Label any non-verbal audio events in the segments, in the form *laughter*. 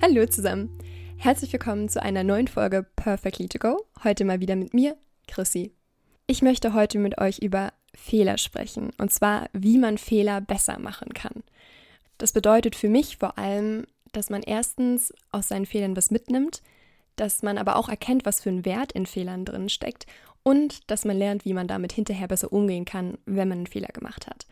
Hallo zusammen. Herzlich willkommen zu einer neuen Folge Perfectly to Go. Heute mal wieder mit mir, Chrissy. Ich möchte heute mit euch über Fehler sprechen und zwar, wie man Fehler besser machen kann. Das bedeutet für mich vor allem, dass man erstens aus seinen Fehlern was mitnimmt, dass man aber auch erkennt, was für ein Wert in Fehlern drin steckt und dass man lernt, wie man damit hinterher besser umgehen kann, wenn man einen Fehler gemacht hat.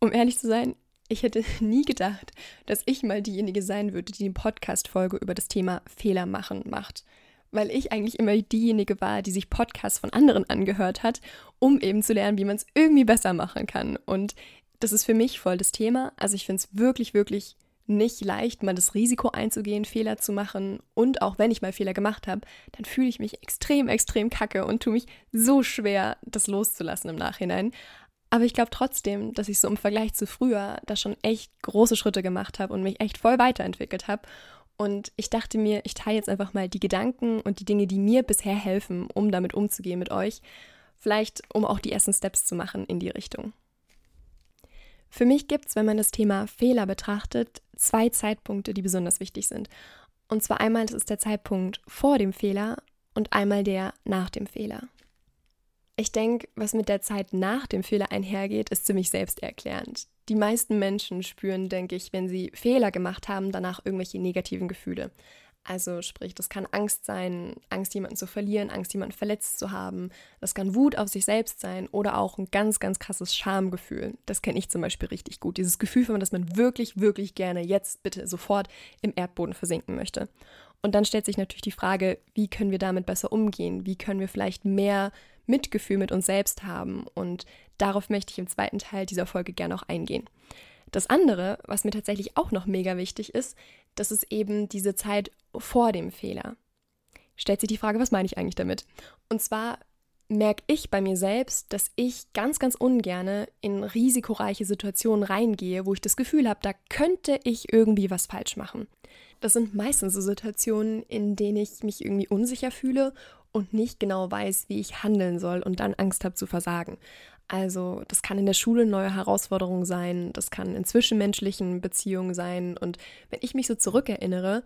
Um ehrlich zu sein, ich hätte *laughs* nie gedacht, dass ich mal diejenige sein würde, die eine Podcast-Folge über das Thema Fehler machen macht. Weil ich eigentlich immer diejenige war, die sich Podcasts von anderen angehört hat, um eben zu lernen, wie man es irgendwie besser machen kann. Und das ist für mich voll das Thema. Also ich finde es wirklich, wirklich nicht leicht, mal das Risiko einzugehen, Fehler zu machen. Und auch wenn ich mal Fehler gemacht habe, dann fühle ich mich extrem, extrem kacke und tue mich so schwer, das loszulassen im Nachhinein. Aber ich glaube trotzdem, dass ich so im Vergleich zu früher da schon echt große Schritte gemacht habe und mich echt voll weiterentwickelt habe. Und ich dachte mir, ich teile jetzt einfach mal die Gedanken und die Dinge, die mir bisher helfen, um damit umzugehen mit euch. Vielleicht, um auch die ersten Steps zu machen in die Richtung. Für mich gibt es, wenn man das Thema Fehler betrachtet, zwei Zeitpunkte, die besonders wichtig sind. Und zwar einmal das ist der Zeitpunkt vor dem Fehler und einmal der nach dem Fehler. Ich denke, was mit der Zeit nach dem Fehler einhergeht, ist ziemlich selbsterklärend. Die meisten Menschen spüren, denke ich, wenn sie Fehler gemacht haben, danach irgendwelche negativen Gefühle. Also sprich, das kann Angst sein, Angst jemanden zu verlieren, Angst jemanden verletzt zu haben. Das kann Wut auf sich selbst sein oder auch ein ganz, ganz krasses Schamgefühl. Das kenne ich zum Beispiel richtig gut. Dieses Gefühl von, dass man wirklich, wirklich gerne jetzt bitte sofort im Erdboden versinken möchte. Und dann stellt sich natürlich die Frage, wie können wir damit besser umgehen? Wie können wir vielleicht mehr Mitgefühl mit uns selbst haben? Und darauf möchte ich im zweiten Teil dieser Folge gerne auch eingehen. Das andere, was mir tatsächlich auch noch mega wichtig ist, das ist eben diese Zeit vor dem Fehler. Stellt sich die Frage, was meine ich eigentlich damit? Und zwar merke ich bei mir selbst, dass ich ganz, ganz ungerne in risikoreiche Situationen reingehe, wo ich das Gefühl habe, da könnte ich irgendwie was falsch machen. Das sind meistens so Situationen, in denen ich mich irgendwie unsicher fühle und nicht genau weiß, wie ich handeln soll und dann Angst habe zu versagen. Also das kann in der Schule eine neue Herausforderung sein, das kann in zwischenmenschlichen Beziehungen sein. Und wenn ich mich so zurückerinnere,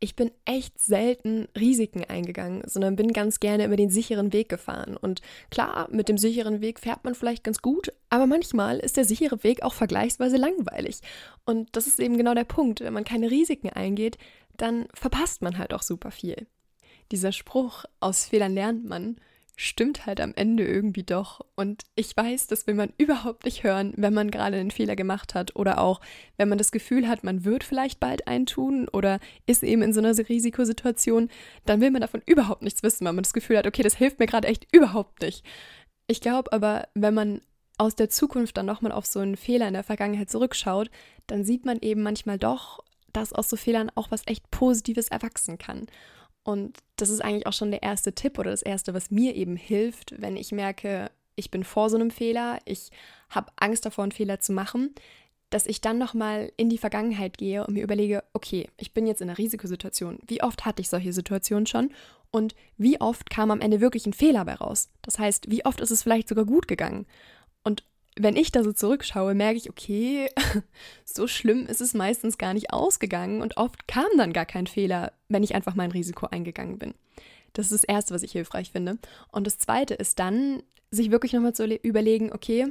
ich bin echt selten Risiken eingegangen, sondern bin ganz gerne immer den sicheren Weg gefahren. Und klar, mit dem sicheren Weg fährt man vielleicht ganz gut, aber manchmal ist der sichere Weg auch vergleichsweise langweilig. Und das ist eben genau der Punkt. Wenn man keine Risiken eingeht, dann verpasst man halt auch super viel. Dieser Spruch, aus Fehlern lernt man, stimmt halt am Ende irgendwie doch. Und ich weiß, das will man überhaupt nicht hören, wenn man gerade einen Fehler gemacht hat oder auch, wenn man das Gefühl hat, man wird vielleicht bald eintun oder ist eben in so einer Risikosituation, dann will man davon überhaupt nichts wissen, weil man das Gefühl hat, okay, das hilft mir gerade echt überhaupt nicht. Ich glaube aber, wenn man aus der Zukunft dann nochmal auf so einen Fehler in der Vergangenheit zurückschaut, dann sieht man eben manchmal doch, dass aus so Fehlern auch was echt Positives erwachsen kann. Und das ist eigentlich auch schon der erste Tipp oder das erste, was mir eben hilft, wenn ich merke, ich bin vor so einem Fehler, ich habe Angst davor, einen Fehler zu machen, dass ich dann nochmal in die Vergangenheit gehe und mir überlege, okay, ich bin jetzt in einer Risikosituation. Wie oft hatte ich solche Situationen schon? Und wie oft kam am Ende wirklich ein Fehler bei raus? Das heißt, wie oft ist es vielleicht sogar gut gegangen? Wenn ich da so zurückschaue, merke ich, okay, *laughs* so schlimm ist es meistens gar nicht ausgegangen und oft kam dann gar kein Fehler, wenn ich einfach mein Risiko eingegangen bin. Das ist das Erste, was ich hilfreich finde. Und das Zweite ist dann, sich wirklich nochmal zu überlegen, okay,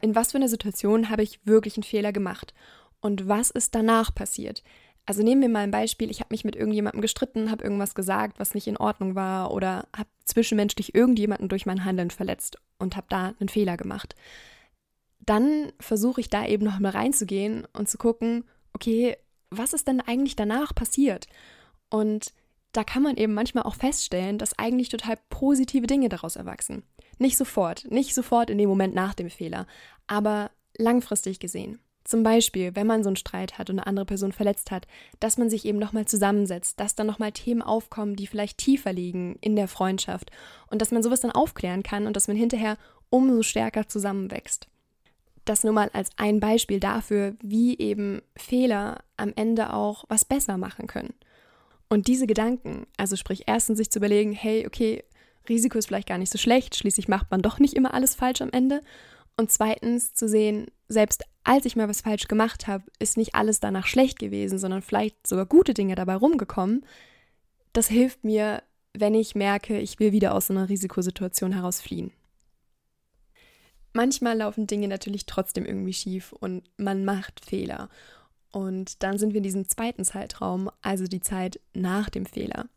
in was für einer Situation habe ich wirklich einen Fehler gemacht und was ist danach passiert? Also nehmen wir mal ein Beispiel, ich habe mich mit irgendjemandem gestritten, habe irgendwas gesagt, was nicht in Ordnung war oder habe zwischenmenschlich irgendjemanden durch mein Handeln verletzt und habe da einen Fehler gemacht dann versuche ich da eben noch mal reinzugehen und zu gucken, okay, was ist denn eigentlich danach passiert? Und da kann man eben manchmal auch feststellen, dass eigentlich total positive Dinge daraus erwachsen. Nicht sofort, nicht sofort in dem Moment nach dem Fehler, aber langfristig gesehen. Zum Beispiel, wenn man so einen Streit hat und eine andere Person verletzt hat, dass man sich eben nochmal zusammensetzt, dass dann nochmal Themen aufkommen, die vielleicht tiefer liegen in der Freundschaft und dass man sowas dann aufklären kann und dass man hinterher umso stärker zusammenwächst das nur mal als ein Beispiel dafür, wie eben Fehler am Ende auch was besser machen können. Und diese Gedanken, also sprich erstens sich zu überlegen, hey, okay, Risiko ist vielleicht gar nicht so schlecht, schließlich macht man doch nicht immer alles falsch am Ende. Und zweitens zu sehen, selbst als ich mal was falsch gemacht habe, ist nicht alles danach schlecht gewesen, sondern vielleicht sogar gute Dinge dabei rumgekommen, das hilft mir, wenn ich merke, ich will wieder aus einer Risikosituation heraus fliehen. Manchmal laufen Dinge natürlich trotzdem irgendwie schief und man macht Fehler. Und dann sind wir in diesem zweiten Zeitraum, also die Zeit nach dem Fehler.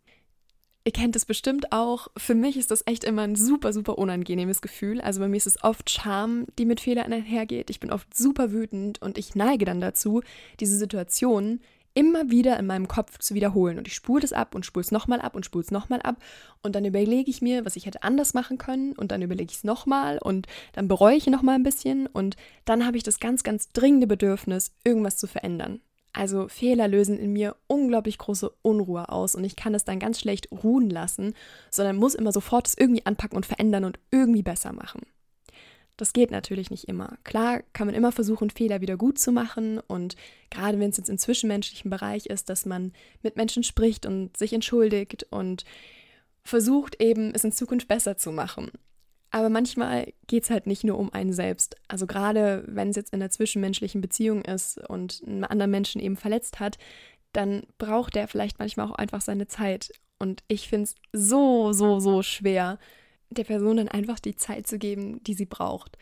Ihr kennt es bestimmt auch. Für mich ist das echt immer ein super, super unangenehmes Gefühl. Also bei mir ist es oft Scham, die mit Fehlern einhergeht. Ich bin oft super wütend und ich neige dann dazu, diese Situationen immer wieder in meinem Kopf zu wiederholen. Und ich spule es ab und spule es nochmal ab und spule es nochmal ab. Und dann überlege ich mir, was ich hätte anders machen können. Und dann überlege ich es nochmal und dann bereue ich nochmal ein bisschen. Und dann habe ich das ganz, ganz dringende Bedürfnis, irgendwas zu verändern. Also Fehler lösen in mir unglaublich große Unruhe aus und ich kann es dann ganz schlecht ruhen lassen, sondern muss immer sofort es irgendwie anpacken und verändern und irgendwie besser machen. Das geht natürlich nicht immer. Klar kann man immer versuchen, Fehler wieder gut zu machen und gerade wenn es jetzt im zwischenmenschlichen Bereich ist, dass man mit Menschen spricht und sich entschuldigt und versucht eben, es in Zukunft besser zu machen. Aber manchmal geht es halt nicht nur um einen selbst. Also gerade wenn es jetzt in einer zwischenmenschlichen Beziehung ist und einen anderen Menschen eben verletzt hat, dann braucht der vielleicht manchmal auch einfach seine Zeit. Und ich finde es so, so, so schwer, der Person dann einfach die Zeit zu geben, die sie braucht.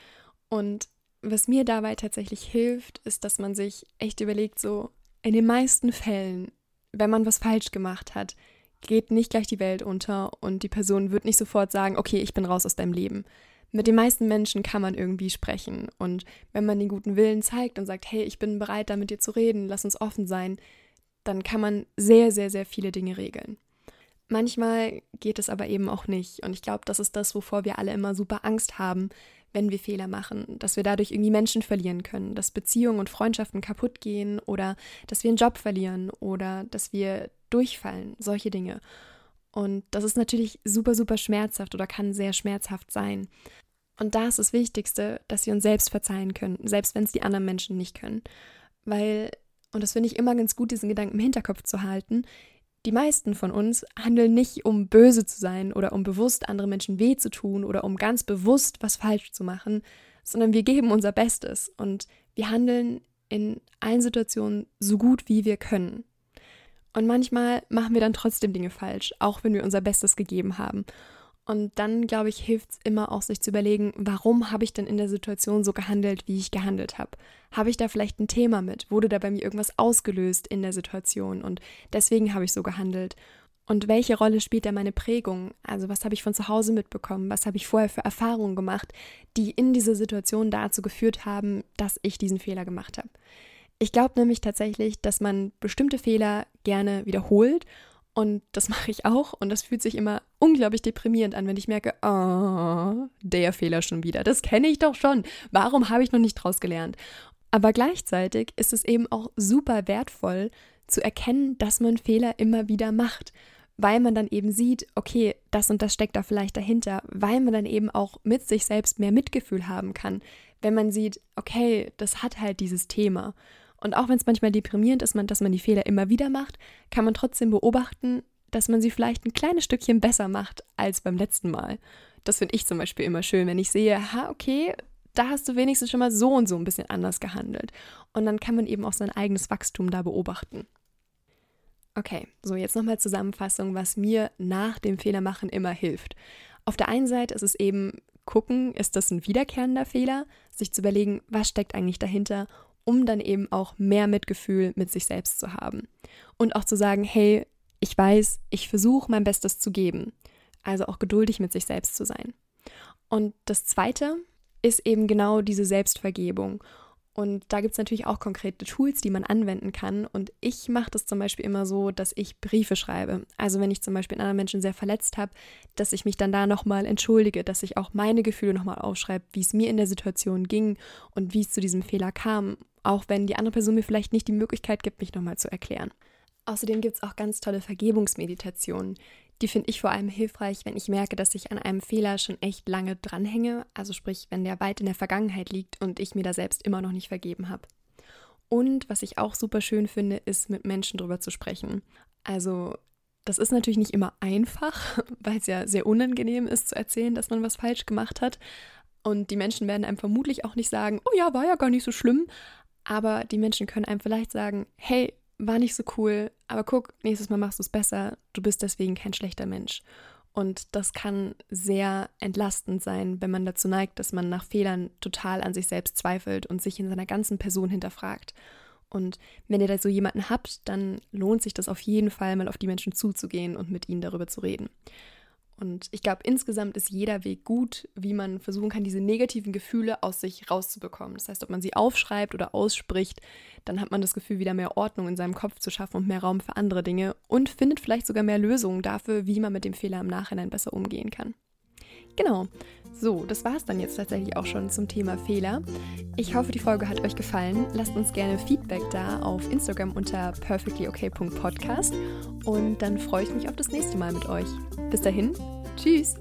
Und was mir dabei tatsächlich hilft, ist, dass man sich echt überlegt, so in den meisten Fällen, wenn man was falsch gemacht hat, geht nicht gleich die Welt unter und die Person wird nicht sofort sagen, okay, ich bin raus aus deinem Leben. Mit den meisten Menschen kann man irgendwie sprechen und wenn man den guten Willen zeigt und sagt, hey, ich bin bereit, da mit dir zu reden, lass uns offen sein, dann kann man sehr, sehr, sehr viele Dinge regeln. Manchmal geht es aber eben auch nicht und ich glaube, das ist das, wovor wir alle immer super Angst haben, wenn wir Fehler machen, dass wir dadurch irgendwie Menschen verlieren können, dass Beziehungen und Freundschaften kaputt gehen oder dass wir einen Job verlieren oder dass wir durchfallen, solche Dinge. Und das ist natürlich super, super schmerzhaft oder kann sehr schmerzhaft sein. Und da ist das Wichtigste, dass wir uns selbst verzeihen können, selbst wenn es die anderen Menschen nicht können. Weil, und das finde ich immer ganz gut, diesen Gedanken im Hinterkopf zu halten, die meisten von uns handeln nicht, um böse zu sein oder um bewusst andere Menschen weh zu tun oder um ganz bewusst was falsch zu machen, sondern wir geben unser Bestes und wir handeln in allen Situationen so gut wie wir können. Und manchmal machen wir dann trotzdem Dinge falsch, auch wenn wir unser Bestes gegeben haben. Und dann, glaube ich, hilft es immer auch, sich zu überlegen, warum habe ich denn in der Situation so gehandelt, wie ich gehandelt habe? Habe ich da vielleicht ein Thema mit? Wurde da bei mir irgendwas ausgelöst in der Situation? Und deswegen habe ich so gehandelt. Und welche Rolle spielt da meine Prägung? Also was habe ich von zu Hause mitbekommen? Was habe ich vorher für Erfahrungen gemacht, die in dieser Situation dazu geführt haben, dass ich diesen Fehler gemacht habe? Ich glaube nämlich tatsächlich, dass man bestimmte Fehler gerne wiederholt und das mache ich auch. Und das fühlt sich immer unglaublich deprimierend an, wenn ich merke, oh, der Fehler schon wieder. Das kenne ich doch schon. Warum habe ich noch nicht draus gelernt? Aber gleichzeitig ist es eben auch super wertvoll zu erkennen, dass man Fehler immer wieder macht, weil man dann eben sieht, okay, das und das steckt da vielleicht dahinter, weil man dann eben auch mit sich selbst mehr Mitgefühl haben kann, wenn man sieht, okay, das hat halt dieses Thema. Und auch wenn es manchmal deprimierend ist, dass man die Fehler immer wieder macht, kann man trotzdem beobachten, dass man sie vielleicht ein kleines Stückchen besser macht als beim letzten Mal. Das finde ich zum Beispiel immer schön, wenn ich sehe, ha, okay, da hast du wenigstens schon mal so und so ein bisschen anders gehandelt. Und dann kann man eben auch sein eigenes Wachstum da beobachten. Okay, so jetzt nochmal Zusammenfassung, was mir nach dem Fehlermachen immer hilft. Auf der einen Seite ist es eben gucken, ist das ein wiederkehrender Fehler, sich zu überlegen, was steckt eigentlich dahinter um dann eben auch mehr Mitgefühl mit sich selbst zu haben. Und auch zu sagen, hey, ich weiß, ich versuche mein Bestes zu geben. Also auch geduldig mit sich selbst zu sein. Und das Zweite ist eben genau diese Selbstvergebung und da gibt es natürlich auch konkrete Tools, die man anwenden kann. Und ich mache das zum Beispiel immer so, dass ich Briefe schreibe. Also wenn ich zum Beispiel einen anderen Menschen sehr verletzt habe, dass ich mich dann da nochmal entschuldige, dass ich auch meine Gefühle nochmal aufschreibe, wie es mir in der Situation ging und wie es zu diesem Fehler kam. Auch wenn die andere Person mir vielleicht nicht die Möglichkeit gibt, mich nochmal zu erklären. Außerdem gibt es auch ganz tolle Vergebungsmeditationen, die finde ich vor allem hilfreich, wenn ich merke, dass ich an einem Fehler schon echt lange dranhänge, also sprich, wenn der weit in der Vergangenheit liegt und ich mir da selbst immer noch nicht vergeben habe. Und was ich auch super schön finde, ist mit Menschen drüber zu sprechen. Also das ist natürlich nicht immer einfach, *laughs* weil es ja sehr unangenehm ist zu erzählen, dass man was falsch gemacht hat. Und die Menschen werden einem vermutlich auch nicht sagen, oh ja, war ja gar nicht so schlimm. Aber die Menschen können einem vielleicht sagen, hey, war nicht so cool, aber guck, nächstes Mal machst du es besser, du bist deswegen kein schlechter Mensch. Und das kann sehr entlastend sein, wenn man dazu neigt, dass man nach Fehlern total an sich selbst zweifelt und sich in seiner ganzen Person hinterfragt. Und wenn ihr da so jemanden habt, dann lohnt sich das auf jeden Fall mal auf die Menschen zuzugehen und mit ihnen darüber zu reden. Und ich glaube, insgesamt ist jeder Weg gut, wie man versuchen kann, diese negativen Gefühle aus sich rauszubekommen. Das heißt, ob man sie aufschreibt oder ausspricht, dann hat man das Gefühl, wieder mehr Ordnung in seinem Kopf zu schaffen und mehr Raum für andere Dinge und findet vielleicht sogar mehr Lösungen dafür, wie man mit dem Fehler im Nachhinein besser umgehen kann. Genau. So, das war es dann jetzt tatsächlich auch schon zum Thema Fehler. Ich hoffe, die Folge hat euch gefallen. Lasst uns gerne Feedback da auf Instagram unter perfectlyok.podcast und dann freue ich mich auf das nächste Mal mit euch. Bis dahin, tschüss!